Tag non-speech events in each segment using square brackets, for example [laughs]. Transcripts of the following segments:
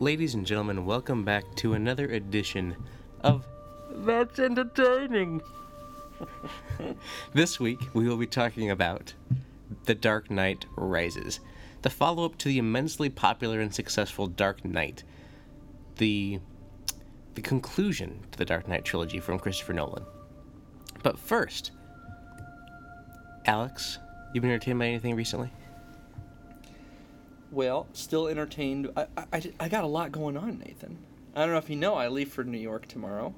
Ladies and gentlemen, welcome back to another edition of That's Entertaining. this week, we will be talking about The Dark Knight Rises, the follow up to the immensely popular and successful Dark Knight, the, the conclusion to the Dark Knight trilogy from Christopher Nolan. But first, Alex, you been entertained by anything recently? Well, still entertained. I, I, I got a lot going on, Nathan. I don't know if you know, I leave for New York tomorrow.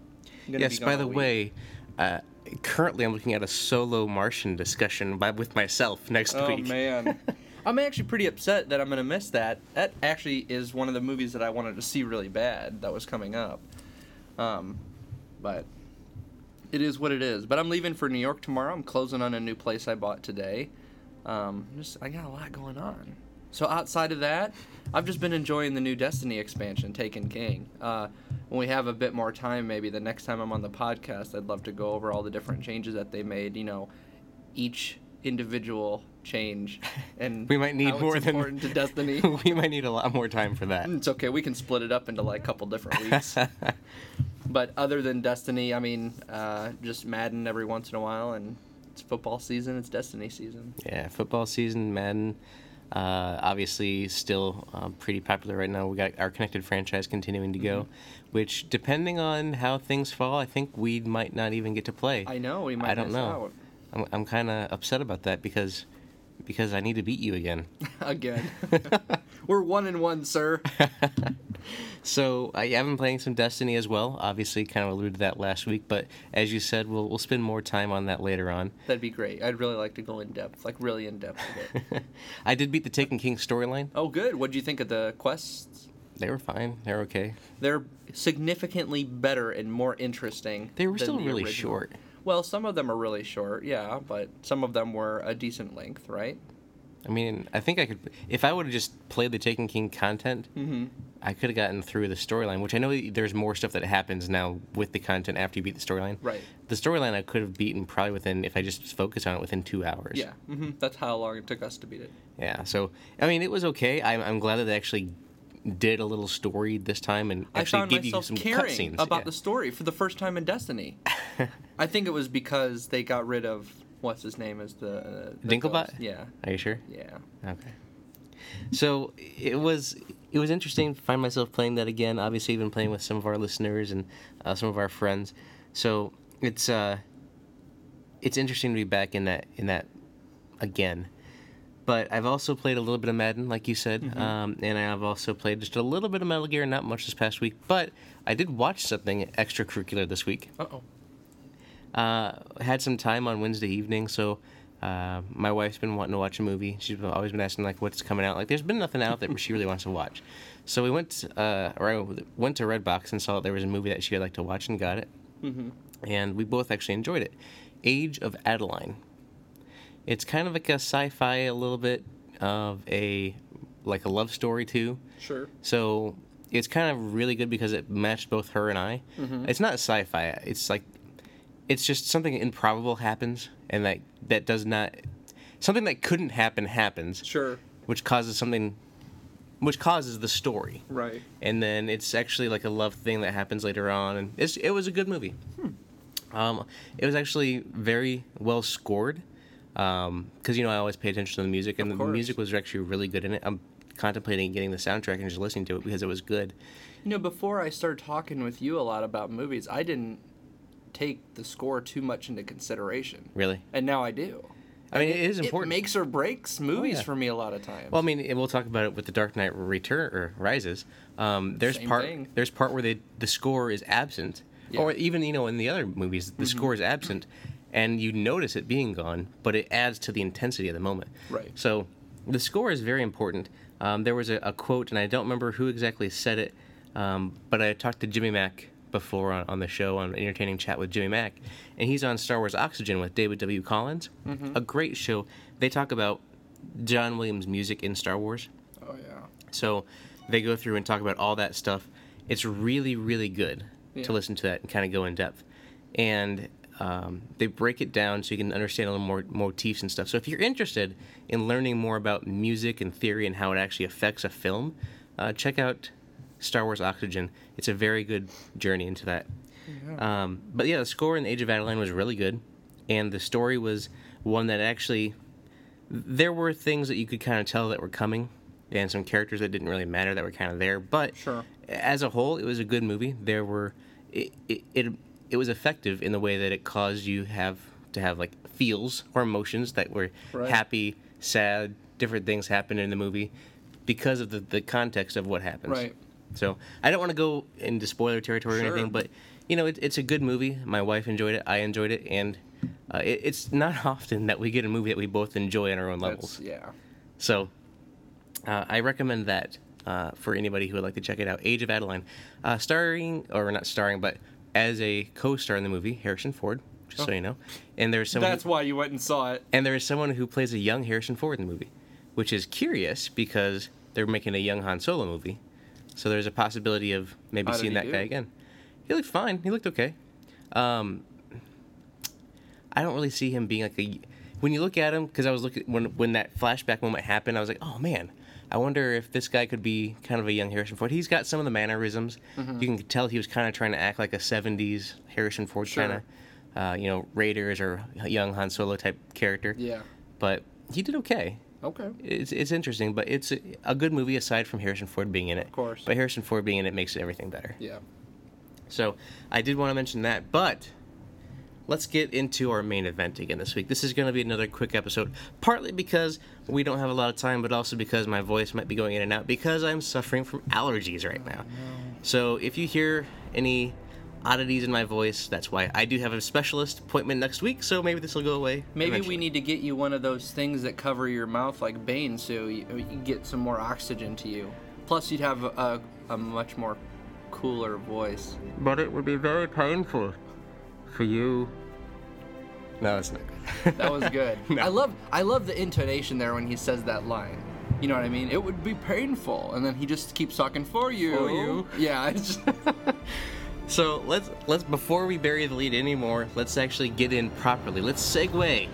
Yes, by the way, uh, currently I'm looking at a solo Martian discussion by, with myself next Oh week. Oh, man, [laughs] I'm actually pretty upset that I'm gonna miss that. That actually is one of the movies that I wanted to see really bad that was coming up. Um, but it is what it is. But I'm leaving for New York tomorrow. I'm closing on a new place I bought today. Um, just I got a lot going on. So outside of that, I've just been enjoying the new Destiny expansion, Taken King. Uh, when we have a bit more time, maybe the next time I'm on the podcast, I'd love to go over all the different changes that they made. You know, each individual change [laughs] and We might need more than important to Destiny. [laughs] we might need a lot more time for that. It's okay. We can split it up into like a couple different [laughs] weeks. but other than Destiny, I mean, uh, just Madden every once in a while, and it's football season. It's Destiny season. yeah, football season, Madden, uh, obviously still uh, pretty popular right now. We got our connected franchise continuing to go, Mm-hmm. which depending on how things fall, I think we might not even get to play. I know we might. I don't know. out. I'm, I'm kind of upset about that because because I need to beat you again. [laughs] again. [laughs] We're one and one, sir. [laughs] So uh, I have been playing some Destiny as well. Obviously, kind of alluded to that last week, but as you said, we'll we'll spend more time on that later on. That'd be great. I'd really like to go in depth, like really in depth. I did beat the Taken King storyline. oh, good. What'd you think of the quests? They were fine. They're okay. They're significantly better and more interesting. They were still the really original. short. Well, some of them are really short, yeah, but some of them were a decent length, right? I mean, I think I could if I would have just played the Taken King content. Mm-hmm. I could have gotten through the storyline, which I know there's more stuff that happens now with the content after you beat the storyline. Right. The storyline I could have beaten probably within, if I just focused on it, within two hours. Yeah, hmm that's how long it took us to beat it. Yeah. So I mean, it was okay. I'm, I'm glad that they actually did a little story this time and I actually gave you some cutscenes. about yeah. the story for the first time in Destiny. [laughs] I think it was because they got rid of what's his name as the, uh, the Dinklebot? ghost. Yeah, Are you sure? yeah. Okay. So it was it was interesting to find myself playing that again. Obviously, I've been playing with some of our listeners and uh, some of our friends. So it's uh, it's interesting to be back in that in that again. But I've also played a little bit of Madden, like you said, um, and I've also played just a little bit of Metal Gear, not much this past week. But I did watch something extracurricular this week. Uh oh. Uh, had some time on Wednesday evening, so uh, my wife's been wanting to watch a movie. She's always been asking like, "What's coming out?" Like, there's been nothing out that she really wants to watch. So we went, uh, or I went to Redbox and saw that there was a movie that she would like to watch and got it, Mm-hmm. and we both actually enjoyed it. Age of Adaline. It's kind of like a sci-fi, a little bit of a like a love story too. Sure. So it's kind of really good because it matched both her and I. Mm-hmm. It's not sci-fi. It's like it's just something improbable happens, and that that does not something that couldn't happen happens, Sure. which causes something, which causes the story, Right. and then it's actually like a love thing that happens later on, and it's it was a good movie. Um, it was actually very well scored, because you know I always pay attention to the music, and the music was actually really good in it. I'm contemplating getting the soundtrack and just listening to it because it was good. You know, before I started talking with you a lot about movies, I didn't take the score too much into consideration, Really. and now I do. I mean, And it is important. It makes or breaks movies yeah. for me a lot of times. Well, I mean, and we'll talk about it with the Dark Knight Return or Rises. Um, there's Same part thing. there's part where they, the score is absent, Yeah. or even you know in the other movies the score is absent, and you notice it being gone, but it adds to the intensity of the moment. Right. So the score is very important. Um, there was a, a quote, and I don't remember who exactly said it, um, but I talked to Jimmy Mac before on, on the show on entertaining chat with Jimmy Mac, and he's on Star Wars Oxygen with David W. Collins, a great show. They talk about John Williams' music in Star Wars. oh yeah. So they go through and talk about all that stuff. It's really, really good Yeah. to listen to that and kind of go in depth. And um, they break it down so you can understand a little more motifs and stuff. So if you're interested in learning more about music and theory and how it actually affects a film, uh, check out Star Wars Oxygen. It's a very good journey into that. Um, but yeah, the score in Age of Adaline was really good, and the story was one that actually there were things that you could kind of tell that were coming, and some characters that didn't really matter that were kind of there. But Sure. as a whole, it was a good movie. There were it it, it, it was effective in the way that it caused you have to have like feels or emotions that were Right. happy, sad, different things happen in the movie because of the, the context of what happens. Right. So I don't want to go into spoiler territory or anything, but you know, it, it's a good movie. My wife enjoyed it. I enjoyed it, and uh, it, it's not [laughs] often that we get a movie that we both enjoy on our own levels. That's, yeah. So uh, I recommend that uh, for anybody who would like to check it out. Age of Adaline, uh, starring or not starring, but as a co-star in the movie, Harrison Ford. Just so you know, and there's someone. That's why you went and saw it. And there is someone who plays a young Harrison Ford in the movie, which is curious because they're making a young Han Solo movie. So there's a possibility of maybe How seeing that do? guy again. He looked fine. He looked okay. Um, I don't really see him being like a. When you look at him, because I was looking when when that flashback moment happened, I was like, oh man, I wonder if this guy could be kind of a young Harrison Ford. He's got some of the mannerisms. Mm-hmm. You can tell he was kind of trying to act like a '70s Harrison Ford Sure. kind of, uh, you know, Raiders or young Han Solo type character Yeah. but he did okay. Okay. It's it's interesting, but it's a, a good movie aside from Harrison Ford being in it. Of course. But Harrison Ford being in it makes everything better. Yeah. So I did want to mention that, but let's get into our main event again this week. This is going to be another quick episode, partly because we don't have a lot of time, but also because my voice might be going in and out because I'm suffering from allergies right now. So if you hear any oddities in my voice, that's why. I do have a specialist appointment next week, so maybe this will go away. Maybe eventually. we need to get you one of those things that cover your mouth like Bane so uh, you, you get some more oxygen to you. Plus, you'd have a, a much more cooler voice. But it would be very painful for you. No, it's not good. [laughs] That was good. [laughs] No. I love I love the intonation there when he says that line. You know what I mean? It would be painful, and then he just keeps talking for you. For you. Yeah. It's just, [laughs] so let's let's before we bury the lead anymore, let's actually get in properly. Let's segue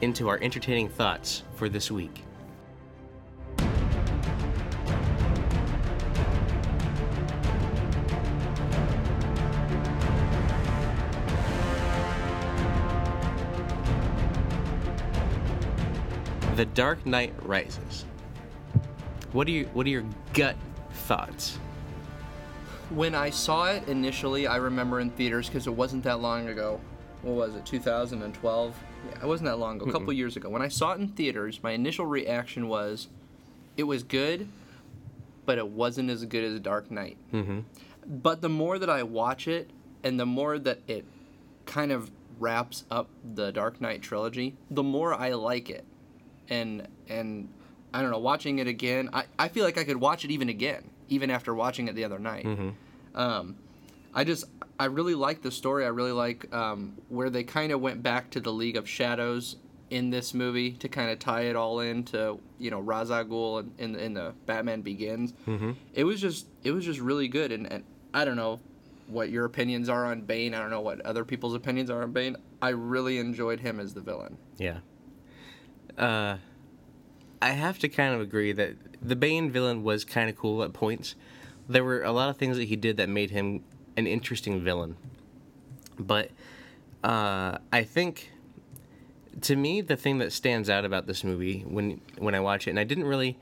into our entertaining thoughts for this week. The Dark Knight Rises. What are your what are your gut thoughts? when I saw it initially, I remember in theaters because it wasn't that long ago. What was it? 2012. Yeah, it wasn't that long ago. A couple years ago. When I saw it in theaters, my initial reaction was, it was good, but it wasn't as good as Dark Knight. Mm-hmm. But the more that I watch it, and the more that it kind of wraps up the Dark Knight trilogy, the more I like it. And and I don't know, watching it again, I, I feel like I could watch it even again, even after watching it the other night. Um, I just I really like the story. I really like um, where they kind of went back to the League of Shadows in this movie to kind of tie it all into you know Ra's al Ghul in, in, in the Batman Begins. Mm-hmm. It was just it was just really good, and, and I don't know what your opinions are on Bane. I don't know what other people's opinions are on Bane. I really enjoyed him as the villain. Yeah. Uh, I have to kind of agree that the Bane villain was kind of cool at points. There were a lot of things that he did that made him an interesting villain. But uh, I think, to me, the thing that stands out about this movie when when I watch it, and I didn't really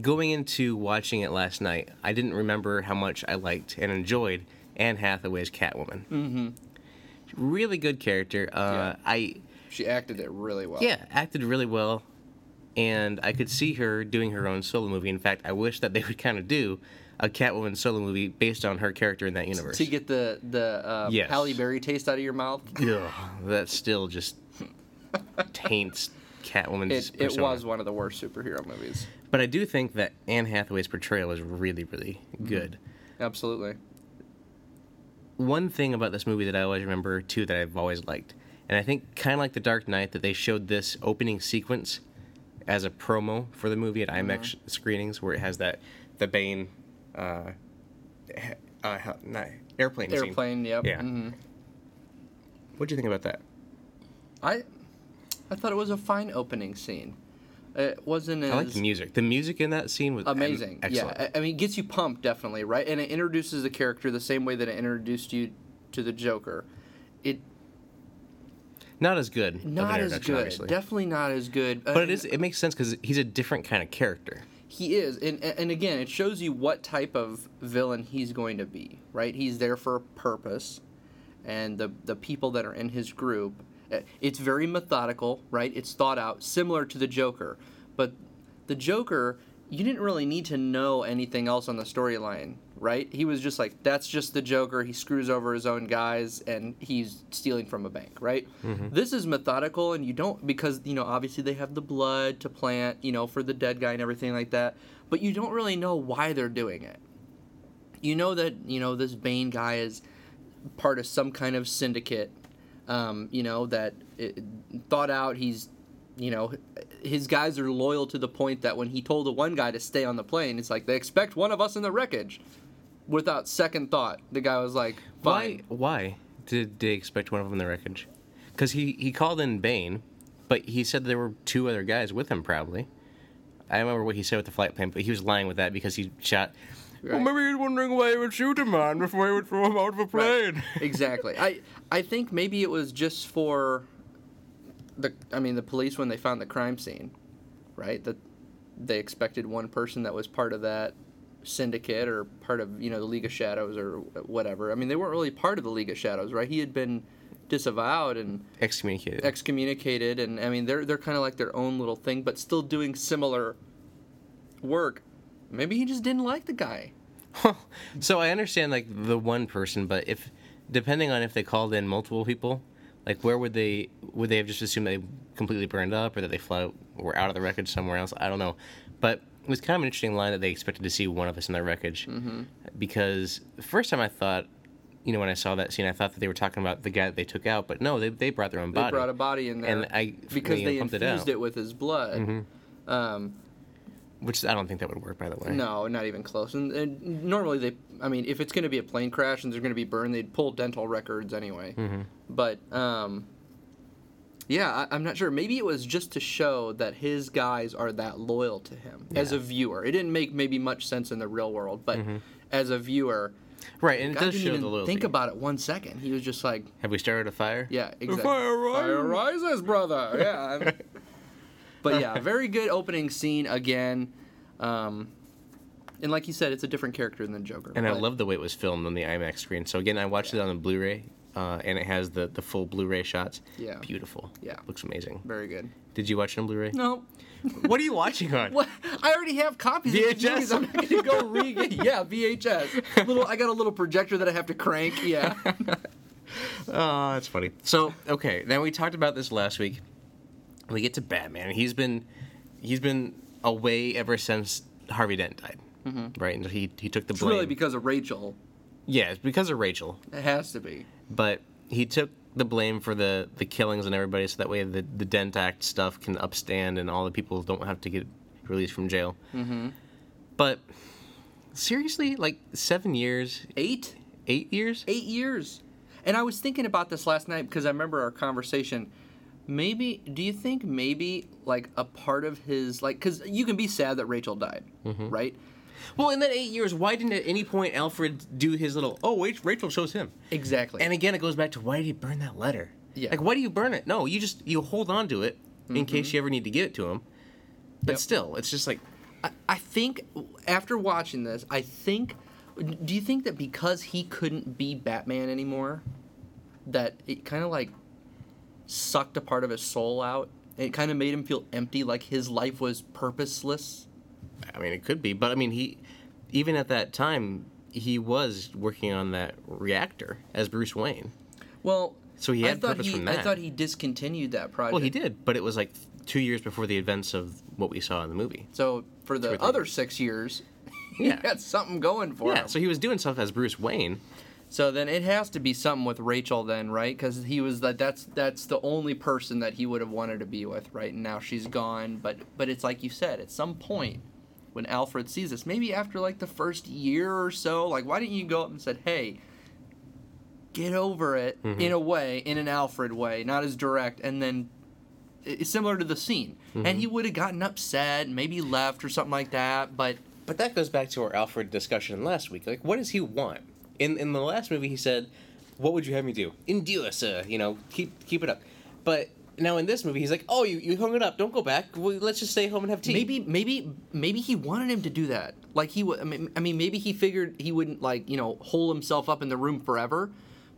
going into watching it last night, I didn't remember how much I liked and enjoyed Anne Hathaway's Catwoman. Mm-hmm. Really good character. Uh, Yeah. I She acted it really well. yeah, acted really well, and I could see her doing her own solo movie. In fact, I wish that they would kind of do a Catwoman solo movie based on her character in that universe. To get the the uh, Yes. Halle Berry taste out of your mouth. Yeah, that still just [laughs] taints Catwoman's It, it was one of the worst superhero movies. But I do think that Anne Hathaway's portrayal is really, really Mm-hmm. good. Absolutely. One thing about this movie that I always remember too that I've always liked, and I think kind of like The Dark Knight, that they showed this opening sequence as a promo for the movie at IMAX screenings, where it has that the Bane, uh, uh, not, airplane scene. Airplane. Yep. Yeah. hmm What do you think about that? I I thought it was a fine opening scene. It wasn't as I like the music. The music in that scene was am- amazing. Yeah, I I mean, it gets you pumped definitely, right? And it introduces the character the same way that it introduced you to the Joker. Not as good. not as good, obviously. definitely not as good. But it is. It makes sense because he's a different kind of character. He is, and and again, it shows you what type of villain he's going to be, right? He's there for a purpose, and the the people that are in his group, eh, it's very methodical, right? It's thought out, similar to the Joker, but the Joker, you didn't really need to know anything else on the storyline, right? He was just like, that's just the Joker. He screws over his own guys, and he's stealing from a bank, right? This is methodical, and you don't because you know obviously they have the blood to plant, you know, for the dead guy and everything like that, but you don't really know why they're doing it. You know that you know this Bane guy is part of some kind of syndicate, um, you know that it, thought out. He's you know, his guys are loyal to the point that when he told the one guy to stay on the plane, it's like they expect one of us in the wreckage. Without second thought, the guy was like, Why? "Fine." Why did they expect one of them in the wreckage? Because he he called in Bane, but he said there were two other guys with him. Probably. I remember what he said with the flight plan, but he was lying with that because he shot. Well, Right. maybe he's wondering why he would shoot him on before he would throw him out of a Right. plane. [laughs] exactly. I I think maybe it was just for the I mean the police when they found the crime scene, right? That they expected one person that was part of that syndicate or part of you know the League of Shadows or whatever. I mean they weren't really part of the League of Shadows, right? He had been disavowed and Excommunicated. excommunicated, and I mean they're they're kind of like their own little thing, but still doing similar work. Maybe he just didn't like the guy. [laughs] so I understand like the one person, but if depending on if they called in multiple people, like where would they would they have just assumed they completely burned up or that they flew were out of the wreckage somewhere else? I don't know, but it was kind of an interesting line that they expected to see one of us in the wreckage Mm-hmm. because the first time I thought. You know, when I saw that scene, I thought that they were talking about the guy that they took out, but no, they, they brought their own body. They brought a body in there, and I because you know, they infused it, it, with his blood. Um, which I don't think that would work, by the way. no, not even close. And, and normally they, I mean, if it's going to be a plane crash and they're going to be burned, they'd pull dental records anyway. Mm-hmm. But um, yeah, I, I'm not sure. Maybe it was just to show that his guys are that loyal to him as a viewer. It didn't make maybe much sense in the real world, but as a viewer, Right, and it does didn't show even the loyalty. think about it one second. He was just like, Have we started a fire? Yeah, The exactly. fire rises. Fire rises, brother. [laughs] Yeah. [laughs] but yeah, very good opening scene again. Um, and like you said, it's a different character than the Joker. And I love the way it was filmed on the IMAX screen. So again, I watched it on the Blu-ray, uh, and it has the, the full Blu-ray shots. Yeah. Beautiful. Yeah. Looks amazing. Very good. Did you watch it on Blu-ray? No. [laughs] What are you watching on? What? I already have copies VHS? I'm not gonna go re [laughs] Yeah, VHS. Little. I got a little projector that I have to crank. Yeah. Oh, [laughs] that's funny. So okay, now we talked about this last week. We get to Batman. He's been he's been away ever since Harvey Dent died. Mm-hmm. Right, and he he took the It's blame. really because of Rachel. yeah, it's because of Rachel. It has to be. But he took the blame for the, the killings and everybody so that way the, the Dent Act stuff can upstand and all the people don't have to get released from jail. Mm-hmm. But seriously, like seven years, Eight. eight years? eight years. And I was thinking about this last night because I remember our conversation. Maybe, do you think maybe like a part of his like because you can be sad that Rachel died, Mm-hmm. right? Well, in that eight years, why didn't at any point Alfred do his little, oh, wait, Rachel shows him? Exactly. And again, it goes back to why did he burn that letter? Yeah. Like, why do you burn it? No, you just, you hold on to it in mm-hmm. case you ever need to give it to him. But Yep. still, it's just like, I, I think after watching this, I think. Do you think that because he couldn't be Batman anymore, that it kind of like sucked a part of his soul out? It kind of made him feel empty, like his life was purposeless. I mean, it could be, but I mean, he even at that time he was working on that reactor as Bruce Wayne. Well, So he I had thought purpose he, from I thought he discontinued that project. Well, he did, but it was like two years before the events of what we saw in the movie. So for the three other six years, [laughs] Yeah. he had something going for Yeah, him. so he was doing stuff as Bruce Wayne. So then it has to be something with Rachel then, right? Because he was that that's that's the only person that he would have wanted to be with, right? And now she's gone. But but it's like you said, at some point when Alfred sees this, maybe after like the first year or so, like why didn't you go up and said, hey, get over it Mm-hmm. in a way, in an Alfred way, not as direct, and then i- similar to the scene, and he would have gotten upset, maybe left or something like that. But But that goes back to our Alfred discussion last week. Like, what does he want? In in the last movie, he said, "What would you have me do? Endure, sir. You know, keep keep it up." But now in this movie, he's like, "Oh, you, you hung it up. Don't go back. Well, let's just stay home and have tea." maybe maybe maybe he wanted him to do that. Like he. I mean, I mean, maybe he figured he wouldn't like you know hole himself up in the room forever,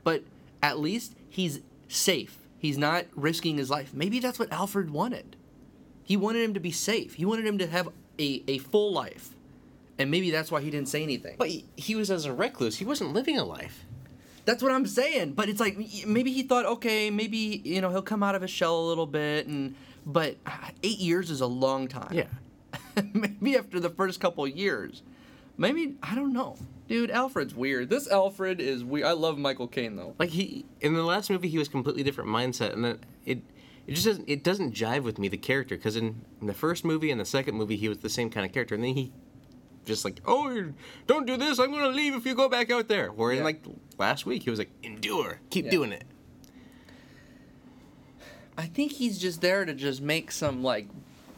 but at least he's safe. He's not risking his life. Maybe that's what Alfred wanted. He wanted him to be safe. He wanted him to have a, a full life. And maybe that's why he didn't say anything. But he, he was as a recluse. He wasn't living a life. That's what I'm saying. But it's like maybe he thought, okay, maybe you know he'll come out of his shell a little bit, and but ah, eight years is a long time. Yeah. [laughs] maybe after the first couple years, maybe I don't know, dude. Alfred's weird. This Alfred is weird. I love Michael Caine though. Like he in the last movie, he was completely different mindset, and then it it just doesn't it doesn't jive with me the character because in, in the first movie and the second movie he was the same kind of character, and then he just like oh don't do this I'm gonna leave if you go back out there. Where in Yeah. like last week he was like endure, keep Yeah. doing it. I think he's just there to just make some like,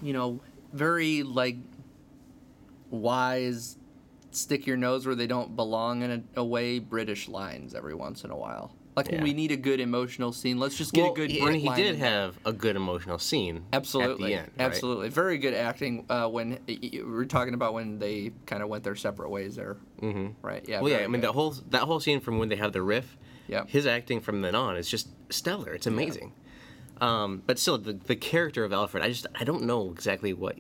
you know, very like wise, stick your nose where they don't belong in a, a way British lines every once in a while. Like when we need a good emotional scene, let's just get Well, a good. and he did have a good emotional scene absolutely, at the end. right? absolutely, very good acting. Uh, when we we're talking about when they kind of went their separate ways there, Mm-hmm. right? Yeah. Well, yeah, I mean good. the whole that whole scene from when they have the riff, Yeah. his acting from then on is just stellar. It's amazing. Um, but still, the, the character of Alfred, I just I don't know exactly what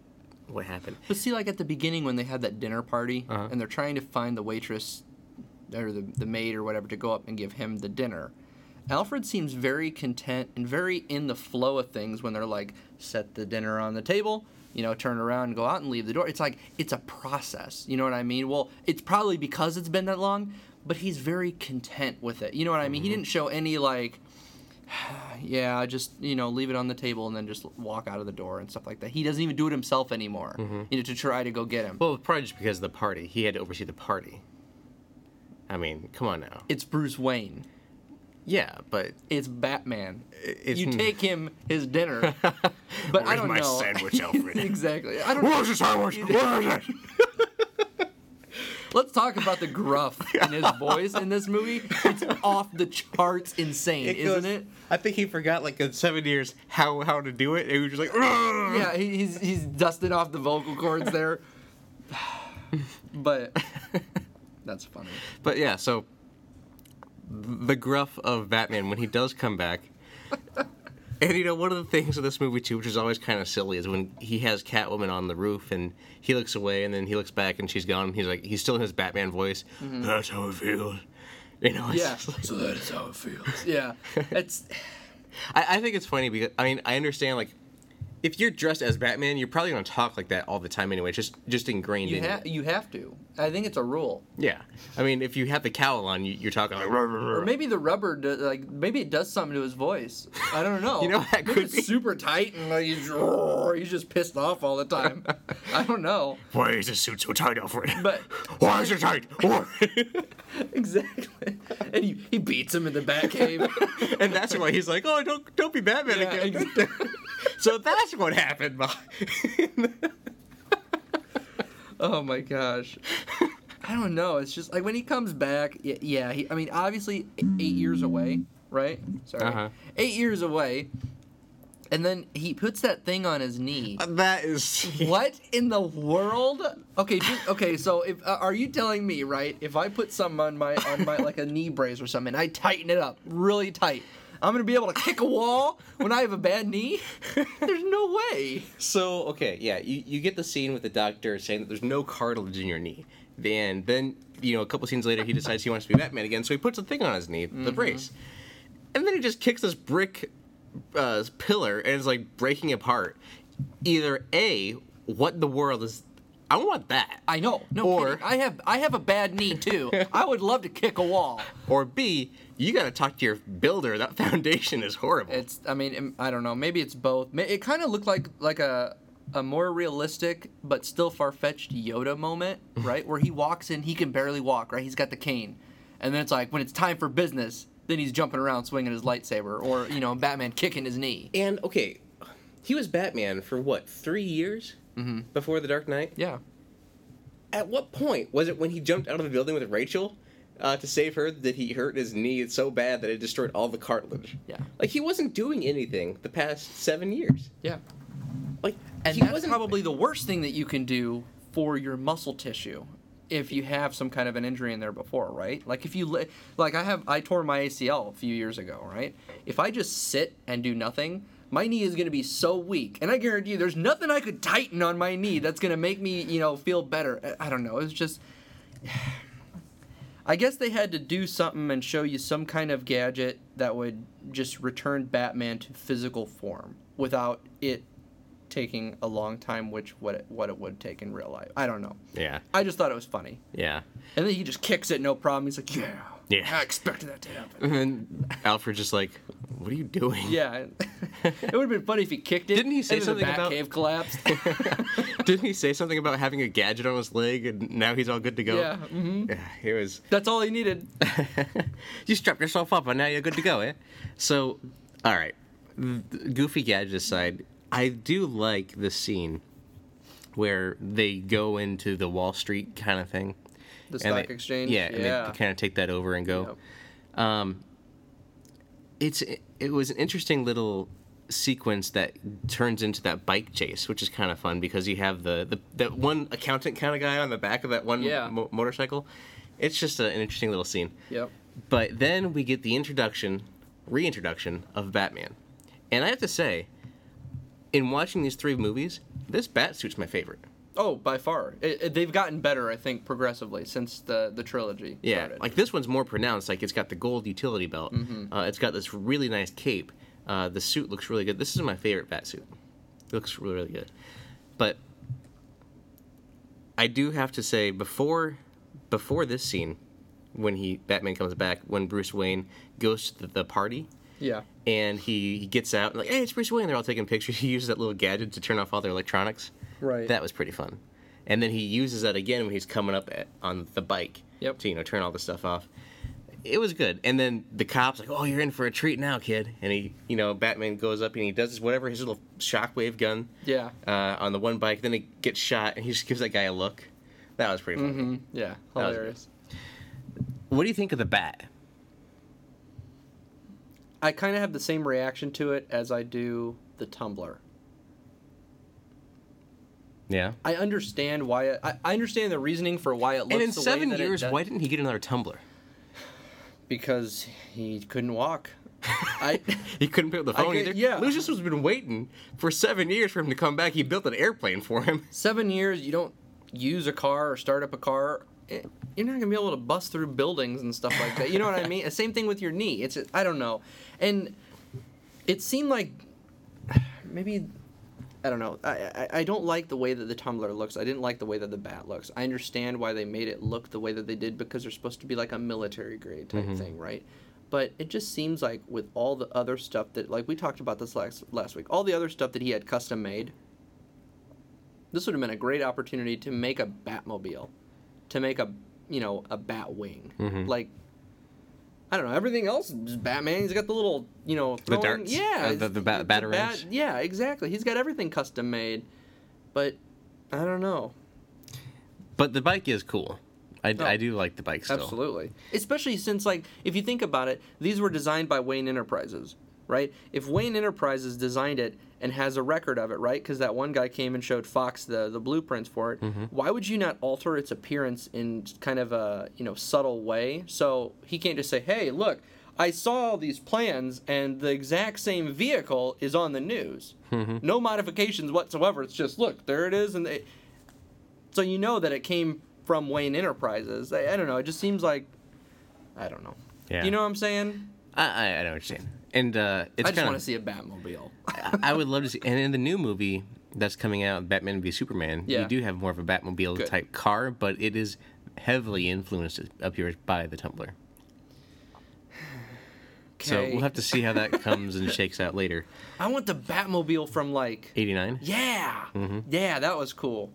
what happened. But see, like at the beginning when they had that dinner party Uh-huh. and they're trying to find the waitress or the, the maid or whatever to go up and give him the dinner, Alfred seems very content and very in the flow of things when they're like, set the dinner on the table, you know, turn around and go out and leave the door. It's like, it's a process. You know what I mean? Well, it's probably because it's been that long, but he's very content with it. You know what I mean? He mm-hmm. didn't show any like, [sighs] yeah, just you know, leave it on the table and then just walk out of the door and stuff like that. He doesn't even do it himself anymore. Mm-hmm. You know, to try to go get him. Well, probably just because of the party. He had to oversee the party. I mean, come on now. it's Bruce Wayne. Yeah, but It's Batman. it's you hmm. take him his dinner, [laughs] but I Where's don't my know. sandwich, Alfred? [laughs] exactly. I don't. know. Where's the sandwich? [laughs] Where is it? Let's talk about the gruff in his voice in this movie. It's off the charts, insane, isn't it? I think he forgot like in seven years how how to do it. He was just like, "Ugh." Yeah, he, he's he's dusting off the vocal cords there. but that's funny. But yeah, so the gruff of Batman when he does come back. [laughs] And you know, one of the things in this movie too, which is always kind of silly, is when he has Catwoman on the roof and he looks away and then he looks back and she's gone. And he's like, he's still in his Batman voice. Mm-hmm. That's how it feels. You know, Yeah. like- So that is how it feels. [laughs] Yeah. It's I, I think it's funny because I mean I understand like if you're dressed as Batman, you're probably gonna talk like that all the time anyway. It's just just ingrained you in have you. you have to. I think it's a rule. Yeah, I mean if you have the cowl on, you, you're talking like. Or maybe the rubber, do, like maybe it does something to his voice. I don't know. [laughs] You know, that Maybe could it's be. super tight and like he's, he's just pissed off all the time. [laughs] I don't know. Why is this suit so tight, Alfred? But [laughs] Why is it tight? Exactly, and he, he beats him in the Batcave. and that's why he's like, "Oh, don't don't be Batman Yeah, again." exactly. so that's what happened. Behind- oh my gosh. I don't know. It's just like when he comes back. Yeah, yeah he, I mean, obviously eight years away, right? Sorry, Uh-huh. eight years away, and then he puts that thing on his knee. that is [laughs] What in the world? Okay, just, okay. So, if uh, are you telling me right? If I put something on my on my like a knee brace or something, and I tighten it up really tight, I'm gonna be able to kick a wall when I have a bad knee? [laughs] There's no way. So okay, yeah, you, you get the scene with the doctor saying that there's no cartilage in your knee. And then, you know, a couple scenes later he decides he wants to be Batman again, so he puts a thing on his knee, the brace. And then he just kicks this brick uh, pillar and it's like breaking apart. Either A, what the world is I want that. I know. No, Or- kidding. I have I have a bad knee too. [laughs] I would love to kick a wall. Or B, you gotta talk to your builder. That [laughs] foundation is horrible. It's. I mean, I don't know. Maybe it's both. It kind of looked like like a a more realistic but still far fetched Yoda moment, [laughs] right? Where he walks in, he can barely walk, right? He's got the cane, and then it's like when it's time for business, then he's jumping around swinging his lightsaber, or you know, Batman kicking his knee. And okay, he was Batman for what three years Mhm. before the Dark Knight. Yeah. At what point was it when he jumped out of the building with Rachel uh, to save her that he hurt his knee so bad that it destroyed all the cartilage? Yeah. Like he wasn't doing anything the past seven years. Yeah. Like And he that's wasn't probably the worst thing that you can do for your muscle tissue if you have some kind of an injury in there before, right? Like if you li- like I have I tore my ACL a few years ago, right? If I just sit and do nothing, my knee is going to be so weak. And I guarantee you there's nothing I could tighten on my knee that's going to make me, you know, feel better. I I don't know. It's just I guess they had to do something and show you some kind of gadget that would just return Batman to physical form without it taking a long time, which what it, what it would take in real life. I don't know. Yeah. I just thought it was funny, Yeah. and then he just kicks it, no problem. He's like, "Yeah, Yeah. I expected that to happen." And Alfred just like, "What are you doing?" Yeah, [laughs] it would have been funny if he kicked it. Didn't he say and then something the about- Batcave collapsed? [laughs] Didn't he say something about having a gadget on his leg and now he's all good to go? yeah, hmm Yeah. It was. that's all he needed. [laughs] you strapped yourself up and now you're good to go, eh? So, all right. Goofy gadget aside, I do like the scene where they go into the Wall Street kind of thing. The stock they- exchange. Yeah, and they kind of take that over and go. Um, it's it was an interesting little sequence that turns into that bike chase, which is kind of fun because you have the, the that one accountant kind of guy on the back of that one Yeah. mo- motorcycle. It's just a, an interesting little scene. Yep. But then we get the introduction, reintroduction of Batman, and I have to say, in watching these three movies, this bat suit's my favorite. Oh, by far, it, it- they've gotten better. I think progressively since the the trilogy Yeah, started. like this one's more pronounced. Like it's got the gold utility belt. Mm-hmm. Uh, it's got this really nice cape. Uh, the suit looks really good. This is my favorite bat suit. It looks really really good. But I do have to say before before this scene, when he Batman comes back, when Bruce Wayne goes to the, the party yeah. and he, he gets out and like hey it's Bruce Wayne. They're all taking pictures. [laughs] He uses that little gadget to turn off all their electronics. Right. That was pretty fun. And then he uses that again when he's coming up at, on the bike Yep. to you know turn all the stuff off. It was good. And then the cops like, "Oh, you're in for a treat now, kid." And he, you know, Batman goes up and he does his whatever his little shockwave gun Yeah. uh, on the one bike. Then he gets shot and he just gives that guy a look. That was pretty fun. hmm Yeah. Hilarious. What do you think of the bat? I kind of have the same reaction to it as I do the Tumbler. Yeah. I understand why it, I, I understand the reasoning for why it looks And in seven years, why didn't he get another tumbler? because he couldn't walk. [laughs] I He couldn't build the phone get- either. yeah. Lucius has been waiting for seven years for him to come back. He built an airplane for him. [laughs] seven years you don't use a car or start up a car. eh, You're not gonna be able to bust through buildings and stuff like that. You know what I mean? [laughs] Same thing with your knee. It's I don't know, and it seemed like [sighs] maybe I don't know. I, I I don't like the way that the tumbler looks. I didn't like the way that the bat looks. I understand why they made it look the way that they did because they're supposed to be like a military grade type thing, right? But it just seems like with all the other stuff that like we talked about this last last week, all the other stuff that he had custom made. This would have been a great opportunity to make a Batmobile, to make a you know a Bat wing, Mhm. like. I don't know. Everything else is Batman. He's got the little, you know, The throwing- darts? Yeah, Uh, the- the ba- a bat- yeah, exactly. He's got everything custom made, but I don't know. But the bike is cool. I, No. I do like the bike still. Absolutely. Especially since, like, if you think about it, these were designed by Wayne Enterprises, right? If Wayne Enterprises designed it and has a record of it, right? Because that one guy came and showed Fox the, the blueprints for it. Mm-hmm. Why would you not alter its appearance in kind of a you know subtle way? So he can't just say, "Hey, look." I saw these plans, and the exact same vehicle is on the news. Mm-hmm. No modifications whatsoever. It's just look, there it is, and they, so you know that it came from Wayne Enterprises. I, I don't know. It just seems like I don't know. Yeah. You know what I'm saying? I, I, I know what you're saying. And uh, it's I just want to see a Batmobile. I would love to see. And in the new movie that's coming out, Batman v Superman, Yeah. you do have more of a Batmobile Good. type car, but it is heavily influenced, up here by the Tumbler. So we'll have to see how that comes and shakes out later. I want the Batmobile from like 89? yeah, Mm-hmm. yeah, that was cool.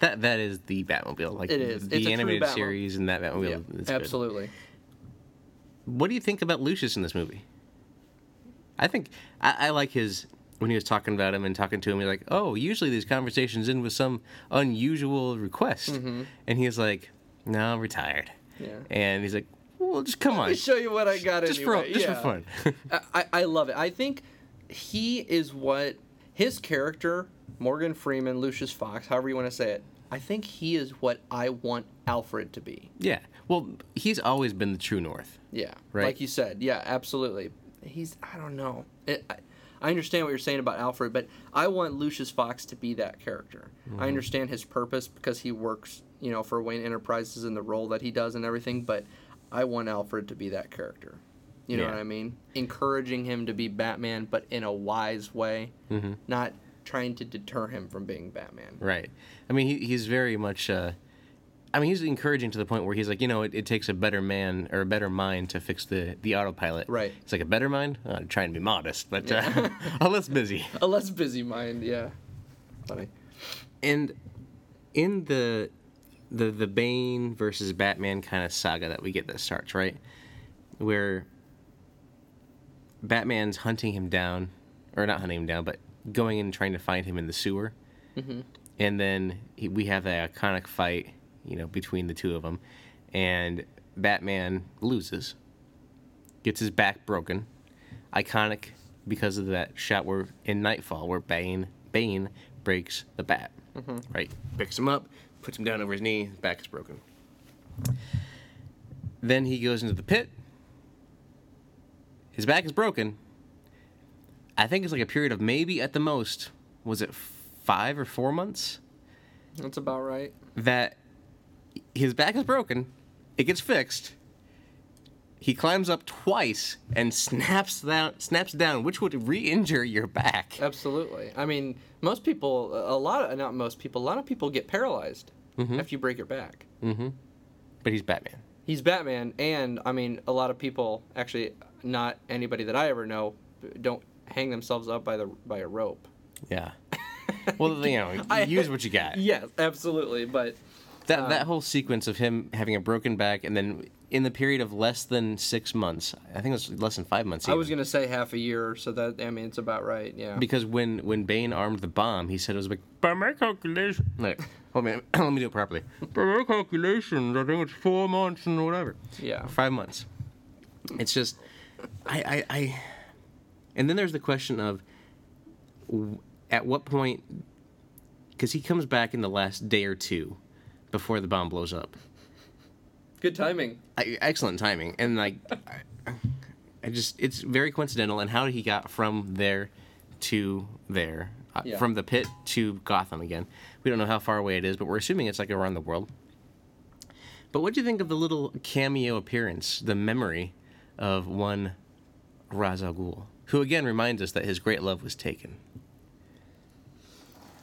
That That is the Batmobile. Like It is. The It's animated series and that Batmobile. Yeah, is good. absolutely. What do you think about Lucius in this movie? I think I, I like his when he was talking about him and talking to him, he's like, "Oh, usually these conversations end with some unusual request," Mm-hmm. and he's like, "No, I'm retired." Yeah. And he's like, "Well, just come Let on, me show you what I got just for just Yeah. for fun." [laughs] I, I love it. I think he is what his character, Morgan Freeman, Lucius Fox, however you want to say it. I think he is what I want Alfred to be. yeah. Well, he's always been the true north. Yeah, Right. Like you said, yeah, absolutely. He's I don't know. It, I, I understand what you're saying about Alfred, but I want Lucius Fox to be that character. I understand his purpose because he works, you know, for Wayne Enterprises and the role that he does and everything. But I want Alfred to be that character. You know Yeah. what I mean? Encouraging him to be Batman, but in a wise way, Mm-hmm. not trying to deter him from being Batman. Right. I mean, he, he's very much. Uh, I mean, he's encouraging to the point where he's like, you know, it, it takes a better man or a better mind to fix the the autopilot. Right. It's like a better mind. Uh, I'm trying to be modest, but uh, [laughs] a less busy. A less busy mind, yeah. Funny. And in the the the Bane versus Batman kind of saga that we get that starts right, where Batman's hunting him down, or not hunting him down, but going and trying to find him in the sewer, and then he, we have that iconic fight, you know, between the two of them, and Batman loses, gets his back broken, iconic because of that shot where in Knightfall where Bane Bane breaks the bat, mm-hmm. right? Picks him up, puts him down over his knee, his back is broken. Then he goes into the pit. His back is broken. I think it's like a period of maybe at the most, was it five or four months? That's about right. that his back is broken. It gets fixed. He climbs up twice and snaps down, snaps down, which would re-injure your back. Absolutely. I mean, most people, a lot of, not most people, a lot of people get paralyzed Mm-hmm. after you break your back. But he's Batman. He's Batman, and I mean, a lot of people, actually, not anybody that I ever know, don't hang themselves up by the by a rope. Yeah. [laughs] Well, you know, I- use what you got. [laughs] Yes, absolutely. But That uh, that whole sequence of him having a broken back and then in the period of less than six months, I think it was less than five months. I was gonna say half a year, so that I mean, it's about right. Yeah. because when when Bane armed the bomb, he said it was like by my calculation. Like, hold on, [clears throat] let me do it properly. By my calculations, I think it's four months and whatever. yeah. Five months. It's just, I, I, I, and then there's the question of, at what point, because he comes back in the last day or two, before the bomb blows up. Good timing. I, excellent timing, and like, I, I just it's very coincidental, and how he got from there to there, uh, Yeah. from the pit to Gotham again. We don't know how far away it is, but we're assuming it's like around the world. But what do you think of the little cameo appearance, the memory of one Ra's al Ghul, who again reminds us that his great love was taken?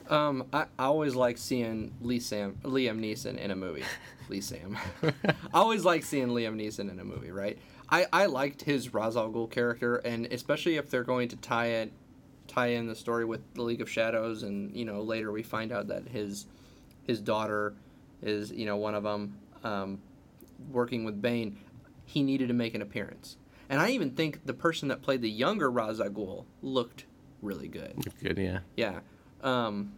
Um, I, I always like seeing Lee Sam, Liam Neeson in a movie. [laughs] Lee Sam. [laughs] I always like seeing Liam Neeson in a movie, right? I, I liked his Ra's al Ghul character, and especially if they're going to tie it, tie in the story with the League of Shadows, and you know later we find out that his his daughter is you know one of them um, working with Bane. He needed to make an appearance, and I even think the person that played the younger Ra's al Ghul looked really good. Good, yeah. Yeah. Um,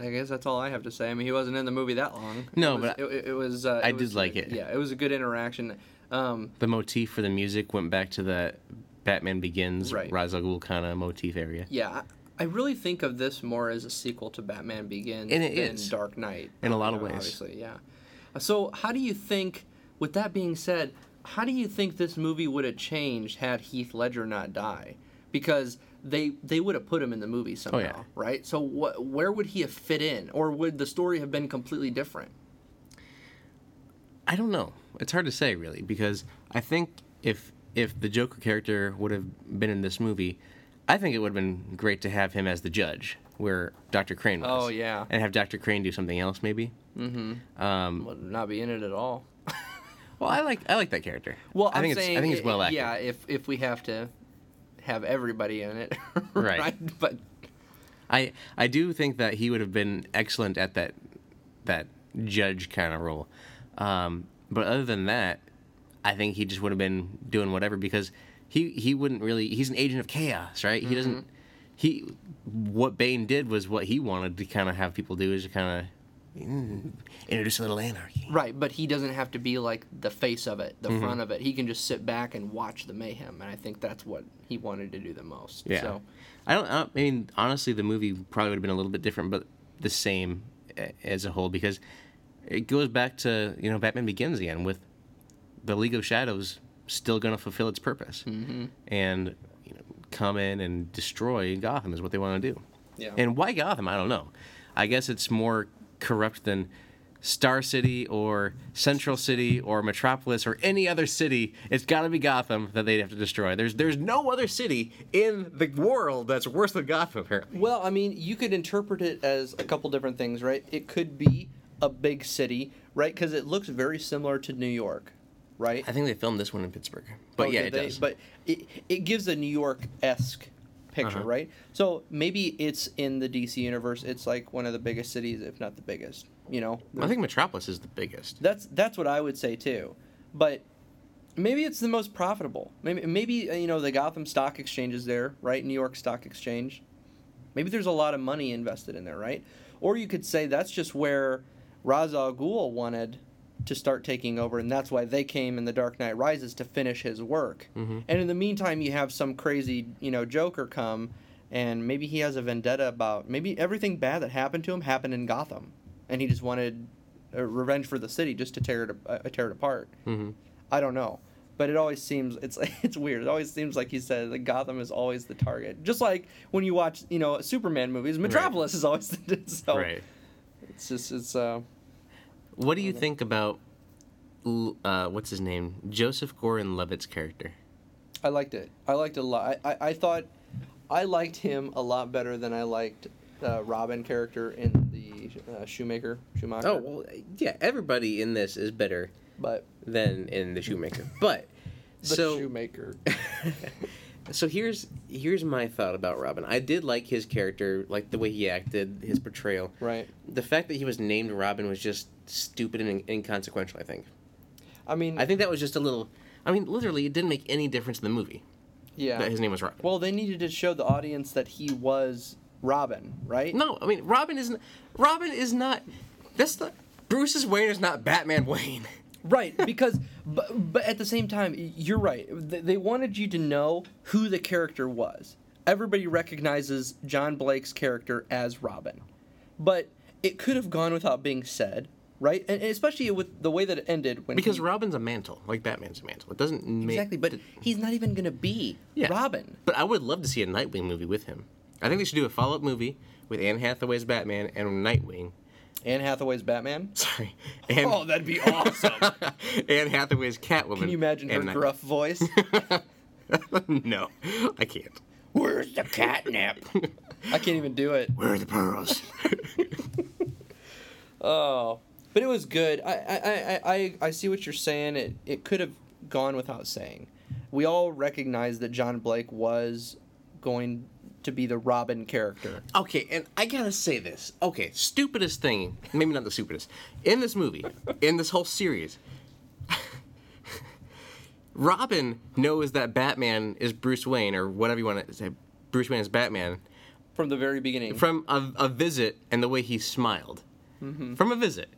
I guess that's all I have to say. I mean, he wasn't in the movie that long. No, it was, but it, it- it was. Uh, I it did like it. Yeah, it was a good interaction. Um, The motif for the music went back to that Batman Begins, Right. Ra's al Ghul kind of motif area. yeah, I, I really think of this more as a sequel to Batman Begins And it than is. Dark Knight. In a lot you of ways. Obviously, yeah. So, how do you think? With that being said, how do you think this movie would have changed had Heath Ledger not die? Because they they would have put him in the movie somehow, Oh, yeah. right? So, what where would he have fit in, or would the story have been completely different? I don't know. It's hard to say really because I think if if the Joker character would have been in this movie, I think it would have been great to have him as the judge, where Dr. Crane was. Oh, yeah. and have Dr. Crane do something else maybe. Mm-hmm. Um, Would not be in it at all. well, I like I like that character. Well, I I'm think saying, it's I think it's well acted. Yeah, if if we have to have everybody in it, [laughs] Right. But I I do think that he would have been excellent at that that judge kind of role. Um, but other than that, I think he just would have been doing whatever because he he wouldn't really. He's an agent of chaos, right? He doesn't. He what Bane did was what he wanted to kind of have people do is to kind of introduce a little anarchy. Right, but he doesn't have to be like the face of it, the front of it. He can just sit back and watch the mayhem, and I think that's what he wanted to do the most. Yeah. So, I don't, I don't. I mean, honestly, the movie probably would have been a little bit different, but the same as a whole because it goes back to you know Batman Begins again with the League of Shadows still going to fulfill its purpose mm-hmm. and you know, come in and destroy Gotham is what they want to do. yeah. And why Gotham? I don't know. I guess it's more corrupt than Star City or Central City or Metropolis or any other city. It's got to be Gotham that they'd have to destroy. There's there's no other city in the world that's worse than Gotham apparently. Well, I mean, you could interpret it as a couple different things, right? It could be a big city, right? Because it looks very similar to New York, right? I think they filmed this one in Pittsburgh, but Oh, yeah, it they? does. But it, it gives a New York esque picture, Uh-huh. right? So maybe it's in the DC universe. It's like one of the biggest cities, if not the biggest. You know, I think Metropolis is the biggest. that's that's what I would say too. But maybe it's the most profitable. Maybe maybe uh, you know the Gotham Stock Exchange is there, right? New York Stock Exchange. Maybe there's a lot of money invested in there, right? Or you could say that's just where Ra's al Ghul wanted to start taking over, and that's why they came in The Dark Knight Rises to finish his work. Mhm. And in the meantime, you have some crazy, you know, Joker come, and maybe he has a vendetta about maybe everything bad that happened to him happened in Gotham, and he just wanted uh, revenge for the city just to tear it uh, tear it apart. hmm I don't know, but it always seems it's [laughs] it's weird. It always seems like he said that Gotham is always the target. Just like when you watch, you know, Superman movies, Metropolis is always [laughs] the so Right. It's just it's uh What do you think about uh, what's his name? Joseph Gordon-Levitt's character. I liked it. I liked it a lot. I, I, I thought I liked him a lot better than I liked uh, Robin character in the uh, Shoemaker Schumacher. Oh well, yeah. Everybody in this is better but than in the Shoemaker, but [laughs] the so Shoemaker. [laughs] so here's here's my thought about Robin. I did like his character, like the way he acted, his portrayal. right. The fact that he was named Robin was just stupid and inconsequential. I think. I mean, I think that was just a little. I mean, literally, it didn't make any difference in the movie yeah. that his name was Robin. Well, they needed to show the audience that he was Robin, right? no, I mean, Robin isn't. Robin is not. That's not. Bruce's Wayne is not Batman Wayne. [laughs] Right, because but, but at the same time, you're right. They wanted you to know who the character was. Everybody recognizes John Blake's character as Robin, but it could have gone without being said, right? And, and especially with the way that it ended when Because he, Robin's a mantle, like Batman's a mantle. It doesn't make exactly, but he's not even gonna be Yeah. Robin. But I would love to see a Nightwing movie with him. I think they should do a follow-up movie with Anne Hathaway's Batman and Nightwing. Anne Hathaway's Batman. [laughs] Sorry, and Oh, that'd be awesome. [laughs] Anne Hathaway's Catwoman. Can you imagine her Night- gruff voice? [laughs] no, I can't. Where's the catnip? I can't even do it. Where are the pearls? Oh, but it was good. I I, I, I, I see what you're saying. It it could have gone without saying. We all recognize that John Blake was going to be the Robin character. okay, and I gotta say this. Okay, stupidest thing, maybe not the stupidest, in this movie, in this whole series. [laughs] Robin knows that Batman is Bruce Wayne, or whatever you want to say. Bruce Wayne is Batman From the very beginning. from a, a visit and the way he smiled. Mm-hmm. From a visit.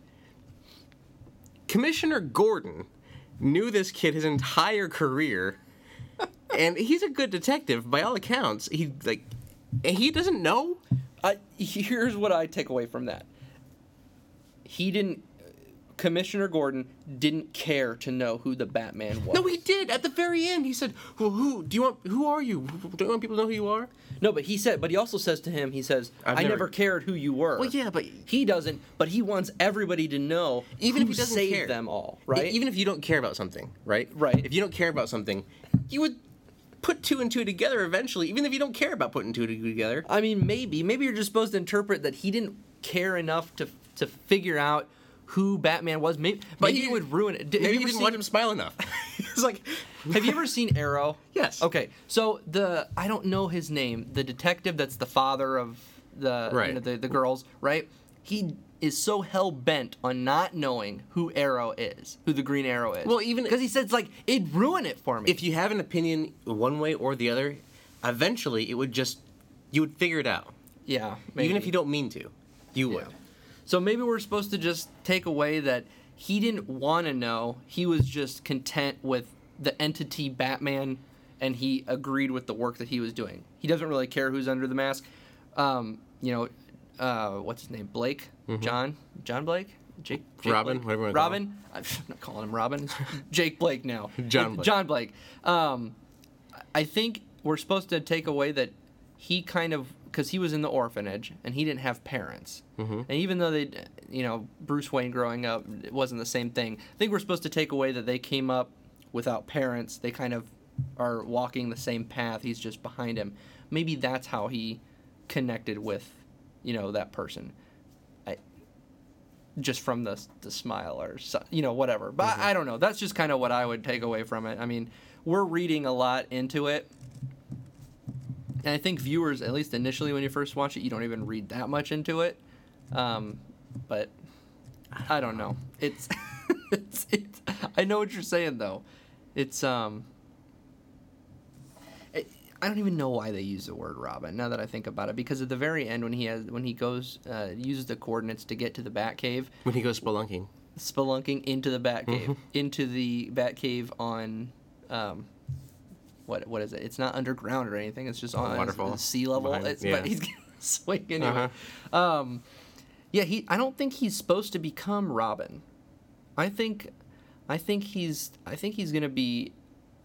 Commissioner Gordon knew this kid his entire career, [laughs] and he's a good detective by all accounts. He like, he doesn't know. Uh, I, here's what I take away from that. He didn't. Commissioner Gordon didn't care to know who the Batman was. No, he did at the very end. He said, "Well, who do you want? Who are you? Do you want people to know who you are?" No, but he said, but he also says to him, he says, I've "I never- never cared who you were." Well, yeah, but he doesn't. But he wants everybody to know, even if who he doesn't saved care, them all, right? Even if you don't care about something, right? Right. If you don't care about something, you would put two and two together eventually. Even if you don't care about putting two and two together. I mean, maybe, maybe you're just supposed to interpret that he didn't care enough to to figure out who Batman was. Maybe, But maybe he- would ruin it. Did- Maybe you didn't seen- want him smile enough. [laughs] it's like, Have you ever seen Arrow? [laughs] Yes. Okay, so the I don't know his name. The detective that's the father of the you know, the the girls, right? He is so hell bent on not knowing who Arrow is, who the Green Arrow is. Well, even- because he says like it'd ruin it for me. If you have an opinion one way or the other, eventually it would just you would figure it out. yeah, Even if you don't mean to, you would. So maybe we're supposed to just take away that he didn't want to know. He was just content with the entity Batman, and he agreed with the work that he was doing. He doesn't really care who's under the mask. Um, you know, uh, what's his name? Blake, John, John Blake, Jake, Jake Mm-hmm. Robin, Blake? whatever you wanna call Robin. I'm [laughs] not calling him Robin. [laughs] Jake Blake now. [laughs] John Blake. John Blake. Um, I think we're supposed to take away that he kind of because he was in the orphanage and he didn't have parents, Mm-hmm. and even though they, you know, Bruce Wayne growing up, it wasn't the same thing. I think we're supposed to take away that they came up without parents. They kind of are walking the same path. He's just behind him. Maybe that's how he connected with, you know, that person. I, just from the the smile or you know whatever. But I, I don't know. That's just kind of what I would take away from it. I mean, we're reading a lot into it. And I think viewers, at least initially when you first watch it, you don't even read that much into it. Um, but I don't know. It's, [laughs] it's, it's I know what you're saying though. It's um. It, I don't even know why they use the word Robin now that I think about it because at the very end when he has when he goes uh, uses the coordinates to get to the Batcave, When he goes spelunking. spelunking into the Batcave, Mm-hmm. into the Batcave on, um, what what is it? It's not underground or anything. It's just on waterfall sea level. behind- yeah. But he's [laughs] gonna swing anyway. Uh-huh. Um, yeah, he. I don't think he's supposed to become Robin. I think, I think he's. I think he's gonna be.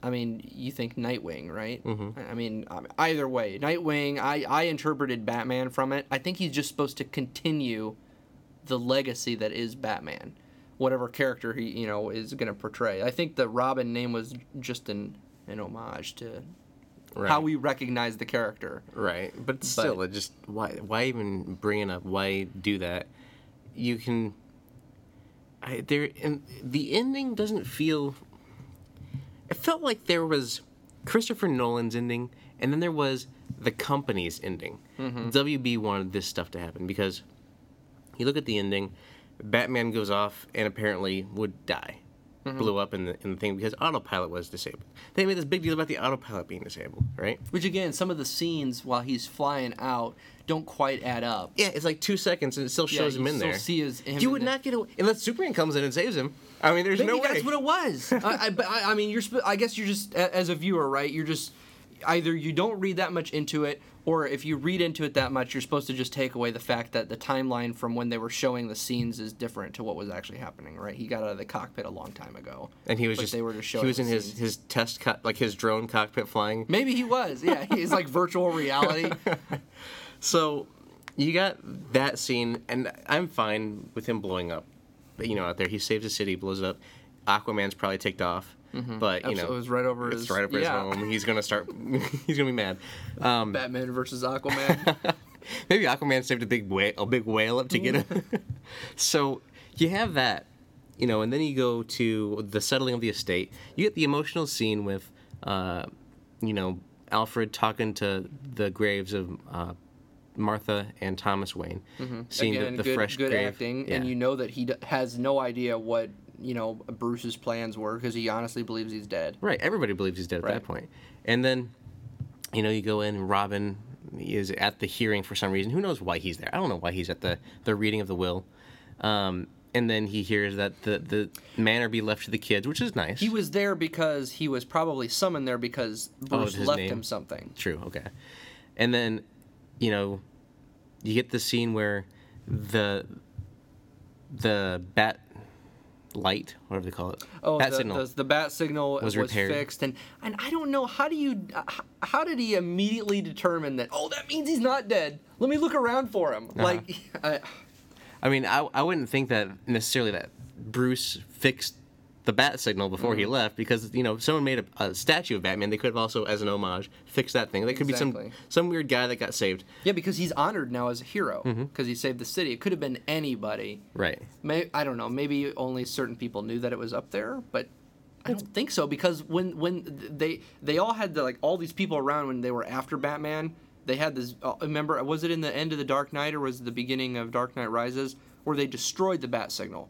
I mean, you think Nightwing, right? Mm-hmm. I- mean, um, either way, Nightwing. I I interpreted Batman from it. I think he's just supposed to continue the legacy that is Batman, whatever character he you know is going to portray. I think the Robin name was just an an homage to Right. how we recognize the character. Right, but still, it just why why even bring it up? Why do that? You can. I, there and the ending doesn't feel. It felt like there was Christopher Nolan's ending, and then there was the company's ending. Mm-hmm. WB wanted this stuff to happen because you look at the ending, Batman goes off and apparently would die. Mm-hmm. Blew up in the in the thing because autopilot was disabled. They made this big deal about the autopilot being disabled, right? Which again, some of the scenes while he's flying out don't quite add up. Yeah, it's like two seconds and it still Yeah, shows him in still there. see his- him you would not get away unless Superman comes in and saves him. I mean, there's Maybe no way. that's what it was. [laughs] I, I, I, I mean, you're. I guess you're just as a viewer, right? You're just either you don't read that much into it, or if you read into it that much, you're supposed to just take away the fact that the timeline from when they were showing the scenes is different to what was actually happening. Right? He got out of the cockpit a long time ago, and he was just they were just showing. he was in his scenes. his test cut like his drone cockpit flying. Maybe he was. Yeah, [laughs] he's like virtual reality. [laughs] So you got that scene, and I'm fine with him blowing up. You know, out there, he saves the city, blows it up. Aquaman's probably ticked off, but you It know, was right over it's his right over yeah. his home. He's gonna start. [laughs] [laughs] he's gonna be mad. Um, Batman versus Aquaman. [laughs] Maybe Aquaman saved a big whale, a big whale up to get him. so you have that, you know, and then you go to the settling of the estate. You get the emotional scene with, uh, you know, Alfred talking to the graves of uh, Martha and Thomas Wayne, seeing Again, the, the good, fresh good grave. acting, Yeah. and you know that he d- has no idea what you know Bruce's plans were because he honestly believes he's dead. Right, everybody believes he's dead at that Right. point. And then, you know, you go in, Robin is at the hearing for some reason. Who knows why he's there? I don't know why he's at the, the reading of the will. Um, and then he hears that the, the manor be left to the kids, which is nice. He was there because he was probably summoned there because Bruce his left name. him something. True, okay. And then, you know, you get the scene where the the bat light, whatever they call it, Oh, bat the, signal. The, the bat signal Was was, fixed, and and I don't know how do you uh, how did he immediately determine that? Oh, that means he's not dead. Let me look around for him. Uh-huh. Like, [laughs] I, I mean, I, I wouldn't think that necessarily that Bruce fixed the bat signal before Mm-hmm. he left because you know someone made a, a statue of Batman. They could have also, as an homage, fixed that thing. There could be some some weird guy that got saved. yeah, because he's honored now as a hero Mm-hmm. because he saved the city. It could have been anybody. Right. May, I don't know. Maybe only certain people knew that it was up there, but I don't think so because when when they they all had the, like all these people around when they were after Batman, they had this. Uh, remember, was it in the end of the Dark Knight or was it the beginning of Dark Knight Rises where they destroyed the bat signal.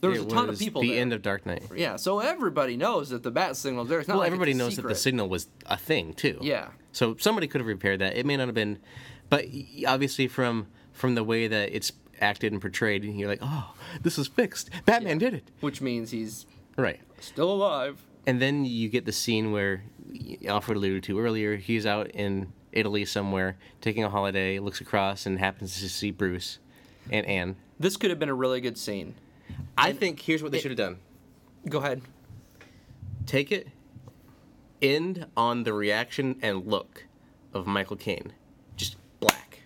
There was It a ton of was people The there. end of Dark Knight. yeah, so everybody knows that the bat signal's there. It's not Well, like everybody knows that the signal was a thing too. Yeah. So somebody could have repaired that. It may not have been, but obviously from from the way that it's acted and portrayed, you're like, oh, this is fixed. Batman did it. which means he's Right. still alive. And then you get the scene where Alfred alluded to earlier. He's out in Italy somewhere taking a holiday, looks across, and happens to see Bruce and Anne. This could have been a really good scene. I think here's what they should have done. Go ahead. take it, end on the reaction and look of Michael Caine, just black.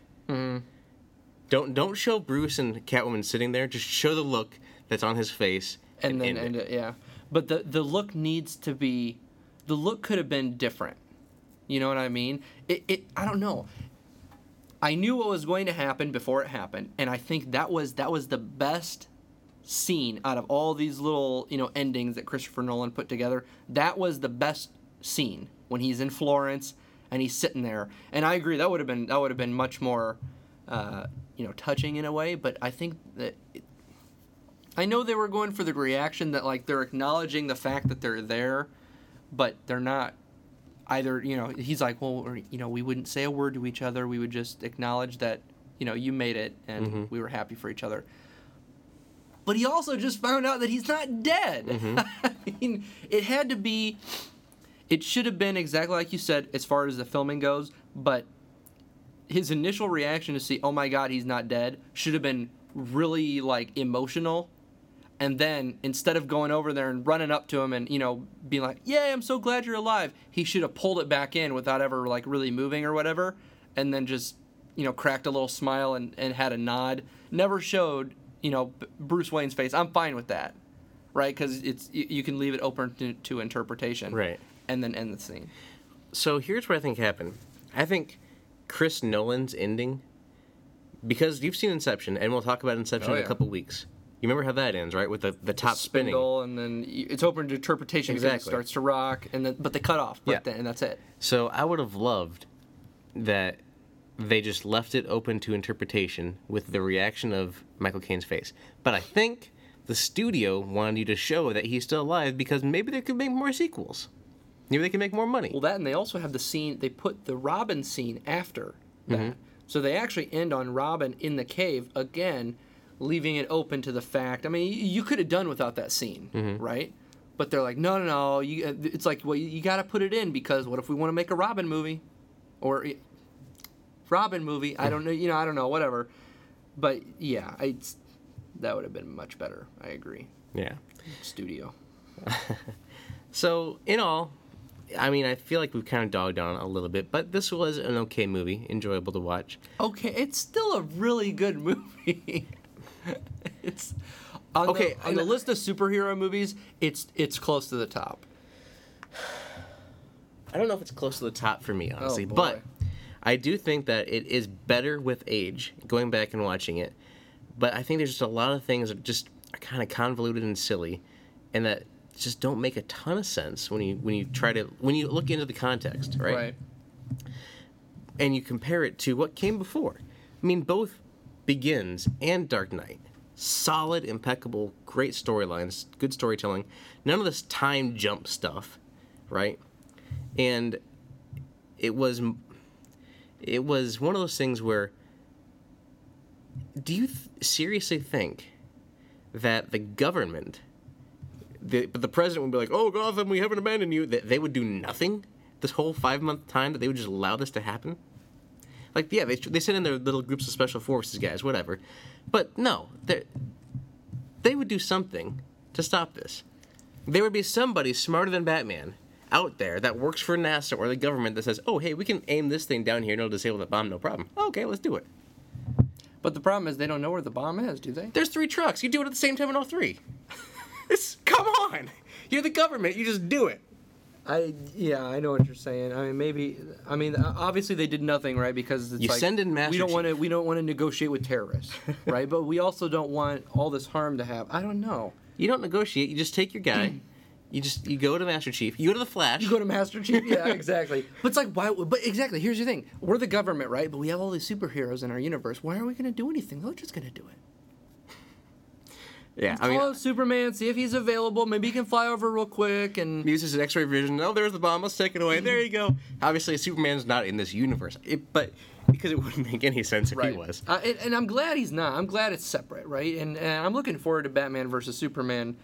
Don't don't show Bruce and Catwoman sitting there. Just show the look that's on his face, and then end and it. uh, yeah but the the look needs to be the look could have been different you know what i mean it, it i don't know i knew what was going to happen before it happened and i think that was that was the best scene out of all these little you know endings that christopher nolan put together that was the best scene when he's in florence and he's sitting there and i agree that would have been that would have been much more uh, you know touching in a way but i think that it, I know they were going for the reaction that like they're acknowledging the fact that they're there, but they're not either. You know, he's like, well, or, you know, we wouldn't say a word to each other. We would just acknowledge that you know you made it and we were happy for each other. But he also just found out that he's not dead. Mm-hmm. [laughs] I mean, it had to be. It should have been exactly like you said as far as the filming goes, but his initial reaction to see, oh my god, he's not dead, should have been really like emotional. And then instead of going over there and running up to him and you know being like, "Yay, I'm so glad you're alive," he should have pulled it back in without ever like really moving or whatever, and then just you know cracked a little smile and, and had a nod. Never showed you know Bruce Wayne's face. I'm fine with that, right? Because it's you, you can leave it open to, to interpretation, Right. And then end the scene. So here's what I think happened. I think Chris Nolan's ending, because you've seen Inception, and we'll talk about Inception Oh, in a couple weeks. You remember how that ends, right? With the, the top spinning. spindle, and then it's open to interpretation because Exactly. it starts to rock, and then but they cut off, right Yeah. then, and that's it. So I would have loved that they just left it open to interpretation with the reaction of Michael Caine's face. But I think the studio wanted you to show that he's still alive because maybe they could make more sequels. Maybe they can make more money. Well, that and they also have the scene. They put the Robin scene after that, Mm-hmm. so they actually end on Robin in the cave again, leaving it open to the fact. I mean, you could have done without that scene, Mm-hmm. right? But they're like, no, no, no. You, uh, it's like, well, you got to put it in because what if we want to make a Robin movie, or Robin movie? I don't know. You know, I don't know. Whatever. But yeah, it's that would have been much better. I agree. yeah. Studio. [laughs] So, in all, I mean, I feel like we've kind of dogged on a little bit, but this was an okay movie, enjoyable to watch. Okay, it's still a really good [laughs] movie. it's on Okay, the, on the list of superhero movies. It's it's close to the top. [sighs] I don't know if it's close to the top for me, honestly, Oh, but I do think that it is better with age, going back and watching it. But I think there's just a lot of things that just are kind of convoluted and silly, and that just don't make a ton of sense when you when you try to when you look into the context, right? And you compare it to what came before. I mean, both Begins and Dark Knight, solid, impeccable, great storylines, good storytelling. None of this time jump stuff, right? and it was it was one of those things where do you th- seriously think that the government the, but the president would be like oh gotham we haven't abandoned you. That they would do nothing this whole five month time that they would just allow this to happen? Like yeah they, they send in their little groups of special forces guys whatever. But no they they would do something to stop this. There would be somebody smarter than Batman out there that works for NASA or the government that says, "Oh, hey, we can aim this thing down here and it'll disable the bomb, no problem." Okay, let's do it. But the problem is they don't know where the bomb is, do they? There's three trucks. You do it at the same time in all three. [laughs] it's come on. You're the government. You just do it. I yeah, I know what you're saying. I mean, maybe I mean obviously they did nothing right because it's You like send in Master we don't want to we don't want to negotiate with terrorists, [laughs] right? But we also don't want all this harm to have. I don't know. You don't negotiate. You just take your guy. You just you go to Master Chief. You go to the Flash. You go to Master Chief. Yeah, [laughs] exactly. but it's like why? But exactly. Here's the thing: we're the government, right? But we have all these superheroes in our universe. Why are we going to do anything? They're just going to do it. Yeah, I mean, Call up Superman, see if he's available. Maybe he can fly over real quick and uses an X-ray vision. Oh, there's the bomb. Let's take it away. There you go. Obviously, Superman's not in this universe, it, but because it wouldn't make any sense if he was. Uh, and, and I'm glad he's not. I'm glad it's separate, right? And, and I'm looking forward to Batman versus Superman.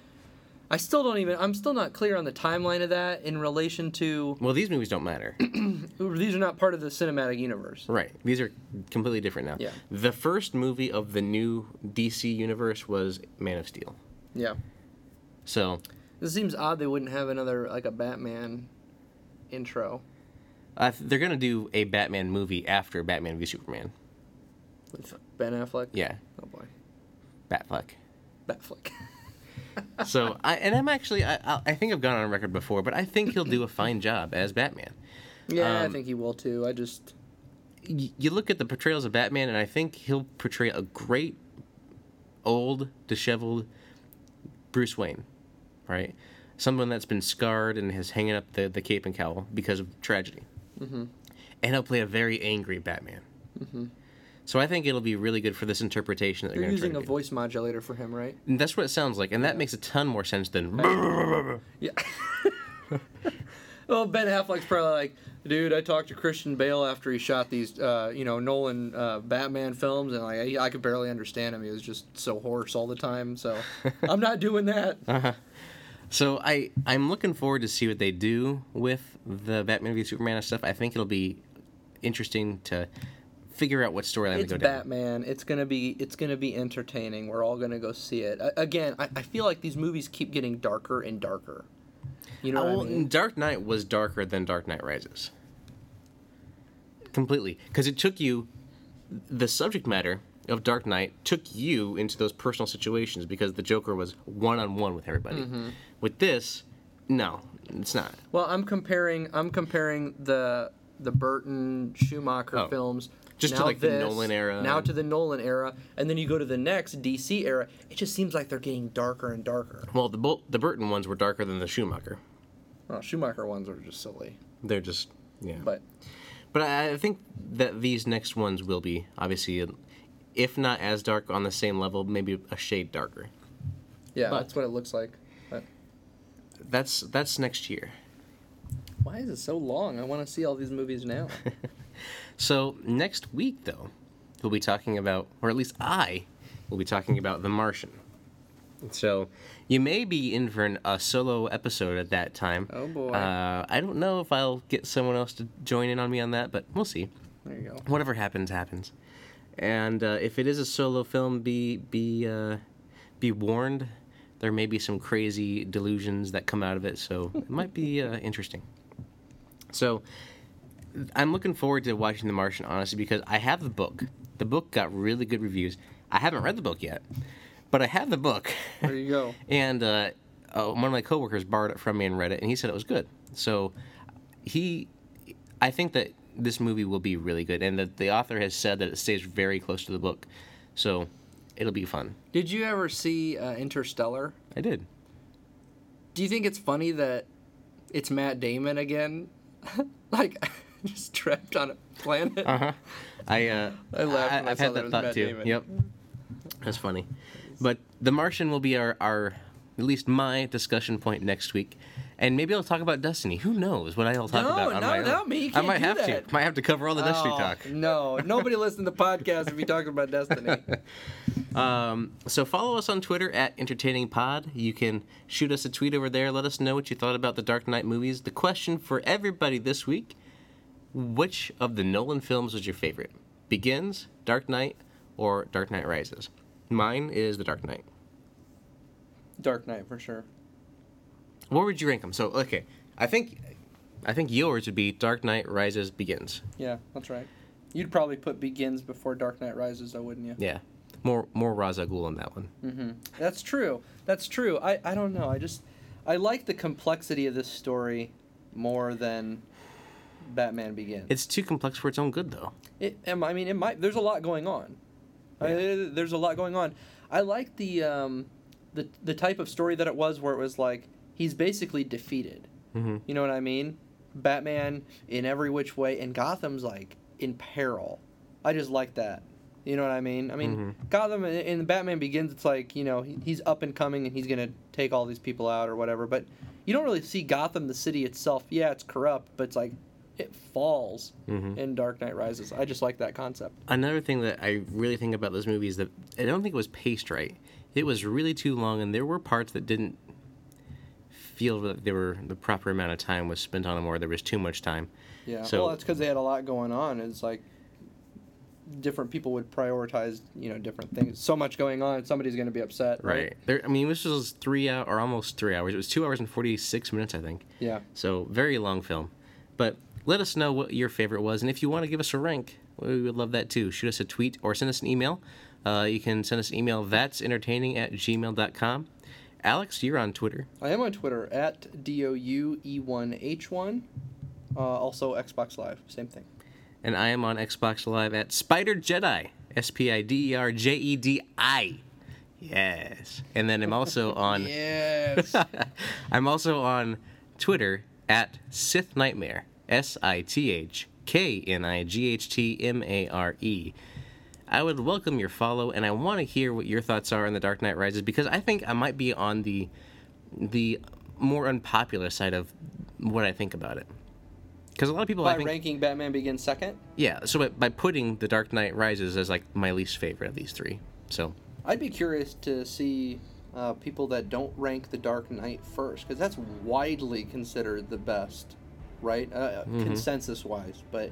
I still don't even. I'm still not clear on the timeline of that in relation to. Well, these movies don't matter. [clears throat] These are not part of the cinematic universe. right. These are completely different now. Yeah. The first movie of the new DC universe was Man of Steel. Yeah. So This seems odd. They wouldn't have another like a Batman intro uh, they're gonna do a Batman movie after Batman v Superman. with Ben Affleck. Yeah, Oh boy. Batfleck. Batfleck. [laughs] So I and I'm actually I I I think I've gone on record before, but I think he'll do a fine job as Batman. yeah, I Um, think he will too. I just. y- you look at the portrayals of Batman, and I think he'll portray a great, old, disheveled Bruce Wayne, right? Someone that's been scarred and is hanging up the, the cape and cowl because of tragedy. Mm-hmm. And he'll play a very angry Batman. Mm-hmm. So I think it'll be really good for this interpretation that You're they're using a voice modulator for him, right? And that's what it sounds like, and that makes a ton more sense than. [laughs] Yeah. [laughs] well, Ben Affleck's probably like, dude, I talked to Christian Bale after he shot these, uh, you know, Nolan uh, Batman films, and like I, I could barely understand him. He was just so hoarse all the time. So [laughs] I'm not doing that. So I I'm looking forward to see what they do with the Batman v Superman stuff. I think it'll be interesting to figure out what storyline It's go down. Batman. It's gonna be it's gonna be entertaining. We're all gonna go see it. I, again, I, I feel like these movies keep getting darker and darker. You know what well, I mean? Dark Knight was darker than Dark Knight Rises. Completely, because it took you the subject matter of Dark Knight took you into those personal situations because the Joker was one on one with everybody. Mm-hmm. With this, no, it's not. Well, I'm comparing I'm comparing the the Burton Schumacher Oh. films Just to, now like, the Nolan era Now to the Nolan era, and then you go to the next DC era. It just seems like they're getting darker and darker. Well, the Bol- the Burton ones were darker than the Schumacher. Well, Schumacher ones are just silly, They're just yeah. but But I I think that these next ones will be obviously, if not as dark, on the same level, maybe a shade darker. yeah, But- that's what it looks like. But That's that's next year. why is it so long? I want to see all these movies now. [laughs] So next week, though, we'll be talking about, or at least I will be talking about The Martian. So you may be in for an, a solo episode at that time. Oh, boy. Uh, I don't know if I'll get someone else to join in on me on that, but we'll see. there you go. whatever happens happens and uh, if it is a solo film be be uh, be warned there may be some crazy delusions that come out of it so it might be uh, interesting so i'm looking forward to watching the martian honestly because i have the book the book got really good reviews i haven't read the book yet but i have the book There you go. [laughs] and uh, uh, one of my coworkers borrowed it from me and read it, and he said it was good. So he, I think that this movie will be really good, and that the author has said that it stays very close to the book, so it'll be fun. Did you ever see uh, Interstellar? I did. Do you think it's funny that it's Matt Damon again? [laughs] like, [laughs] just trapped on a planet? Uh huh. I uh, [laughs] I laughed I have had that that thought Matt too. Damon. Yep. That's funny. But The Martian will be our, our at least my discussion point next week. And maybe I'll talk about Destiny. Who knows what I'll talk No, about on not my own. me. I might have that. to. Might have to cover all the Destiny Oh, talk. No, [laughs] nobody listens to the podcast if you talk about Destiny. Um, so follow us on Twitter at Entertaining Pod. You can shoot us a tweet over there. Let us know what you thought about the Dark Knight movies. The question for everybody this week: Which of the Nolan films was your favorite? Begins, Dark Knight, or Dark Knight Rises? Mine is The Dark Knight. Dark Knight for sure. Where would you rank them? So okay, I think, I think yours would be Dark Knight Rises Begins. Yeah, that's right. You'd probably put Begins before Dark Knight Rises, though, wouldn't you? Yeah, more more Ra's al Ghul on that one. Mm-hmm. That's true. That's true. I, I don't know. I just I like the complexity of this story more than Batman Begins. It's too complex for its own good, though. It, I mean, it might. There's a lot going on. I, there's a lot going on. I like the um, the the type of story that it was, where it was like he's basically defeated. hmm You know what I mean? Batman in every which way, and Gotham's like in peril. I just like that. You know what I mean? I mean, Mhm. Gotham in- in Batman Begins, it's like you know he's up and coming and he's gonna take all these people out or whatever. But you don't really see Gotham, the city itself. Yeah, it's corrupt, but it's like it falls Mhm. in Dark Knight Rises. I just like that concept. Another thing that I really think about this movie is that I don't think it was paced right. It was really too long, and there were parts that didn't feel that they were the proper amount of time was spent on them, or there was too much time. Yeah. So- well, that's because they had a lot going on. It's like different people would prioritize, you know, different things. So much going on, somebody's going to be upset. Right. There. I mean, this was three hour or almost three hours. It was two hours and forty six minutes, I think. Yeah. So very long film. But let us know what your favorite was, and if you want to give us a rank, we would love that too. Shoot us a tweet or send us an email. Uh, you can send us an email that's entertaining at gmail.com. Alex, you're on Twitter. I am on Twitter at D O U E 1 H 1. Uh, also, Xbox Live. Same thing. And I am on Xbox Live at Spider Jedi. S P I D E R J E D I. Yes. And then I'm also [laughs] on Yes. [laughs] I'm also on Twitter at Sith Knightmare. S I T H K N I G H T M A R E. I would welcome your follow, and I want to hear what your thoughts are on The Dark Knight Rises because I think I might be on the the more unpopular side of what I think about it. Because a lot of people, I By think, ranking Batman Begins second, yeah. So by, by putting The Dark Knight Rises as like my least favorite of these three, so I'd be curious to see uh, people that don't rank The Dark Knight first, because that's widely considered the best, right? Uh, Mhm. Consensus wise. But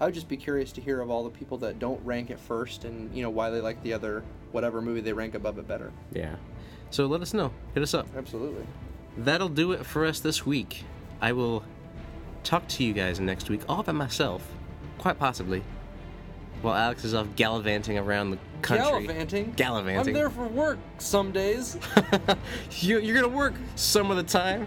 I would just be curious to hear of all the people that don't rank it first and, you know, why they like the other, whatever movie they rank above it better. yeah. So let us know. Hit us up. Absolutely. That'll do it for us this week. I will talk to you guys next week, all by myself, quite possibly, while Alex is off gallivanting around the country. Gallivanting. Gallivanting. I'm there for work some days. [laughs] you, you're gonna work some of the time.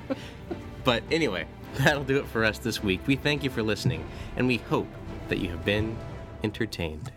[laughs] but anyway, [laughs] that'll do it for us this week. We thank you for listening, and we hope that you have been entertained.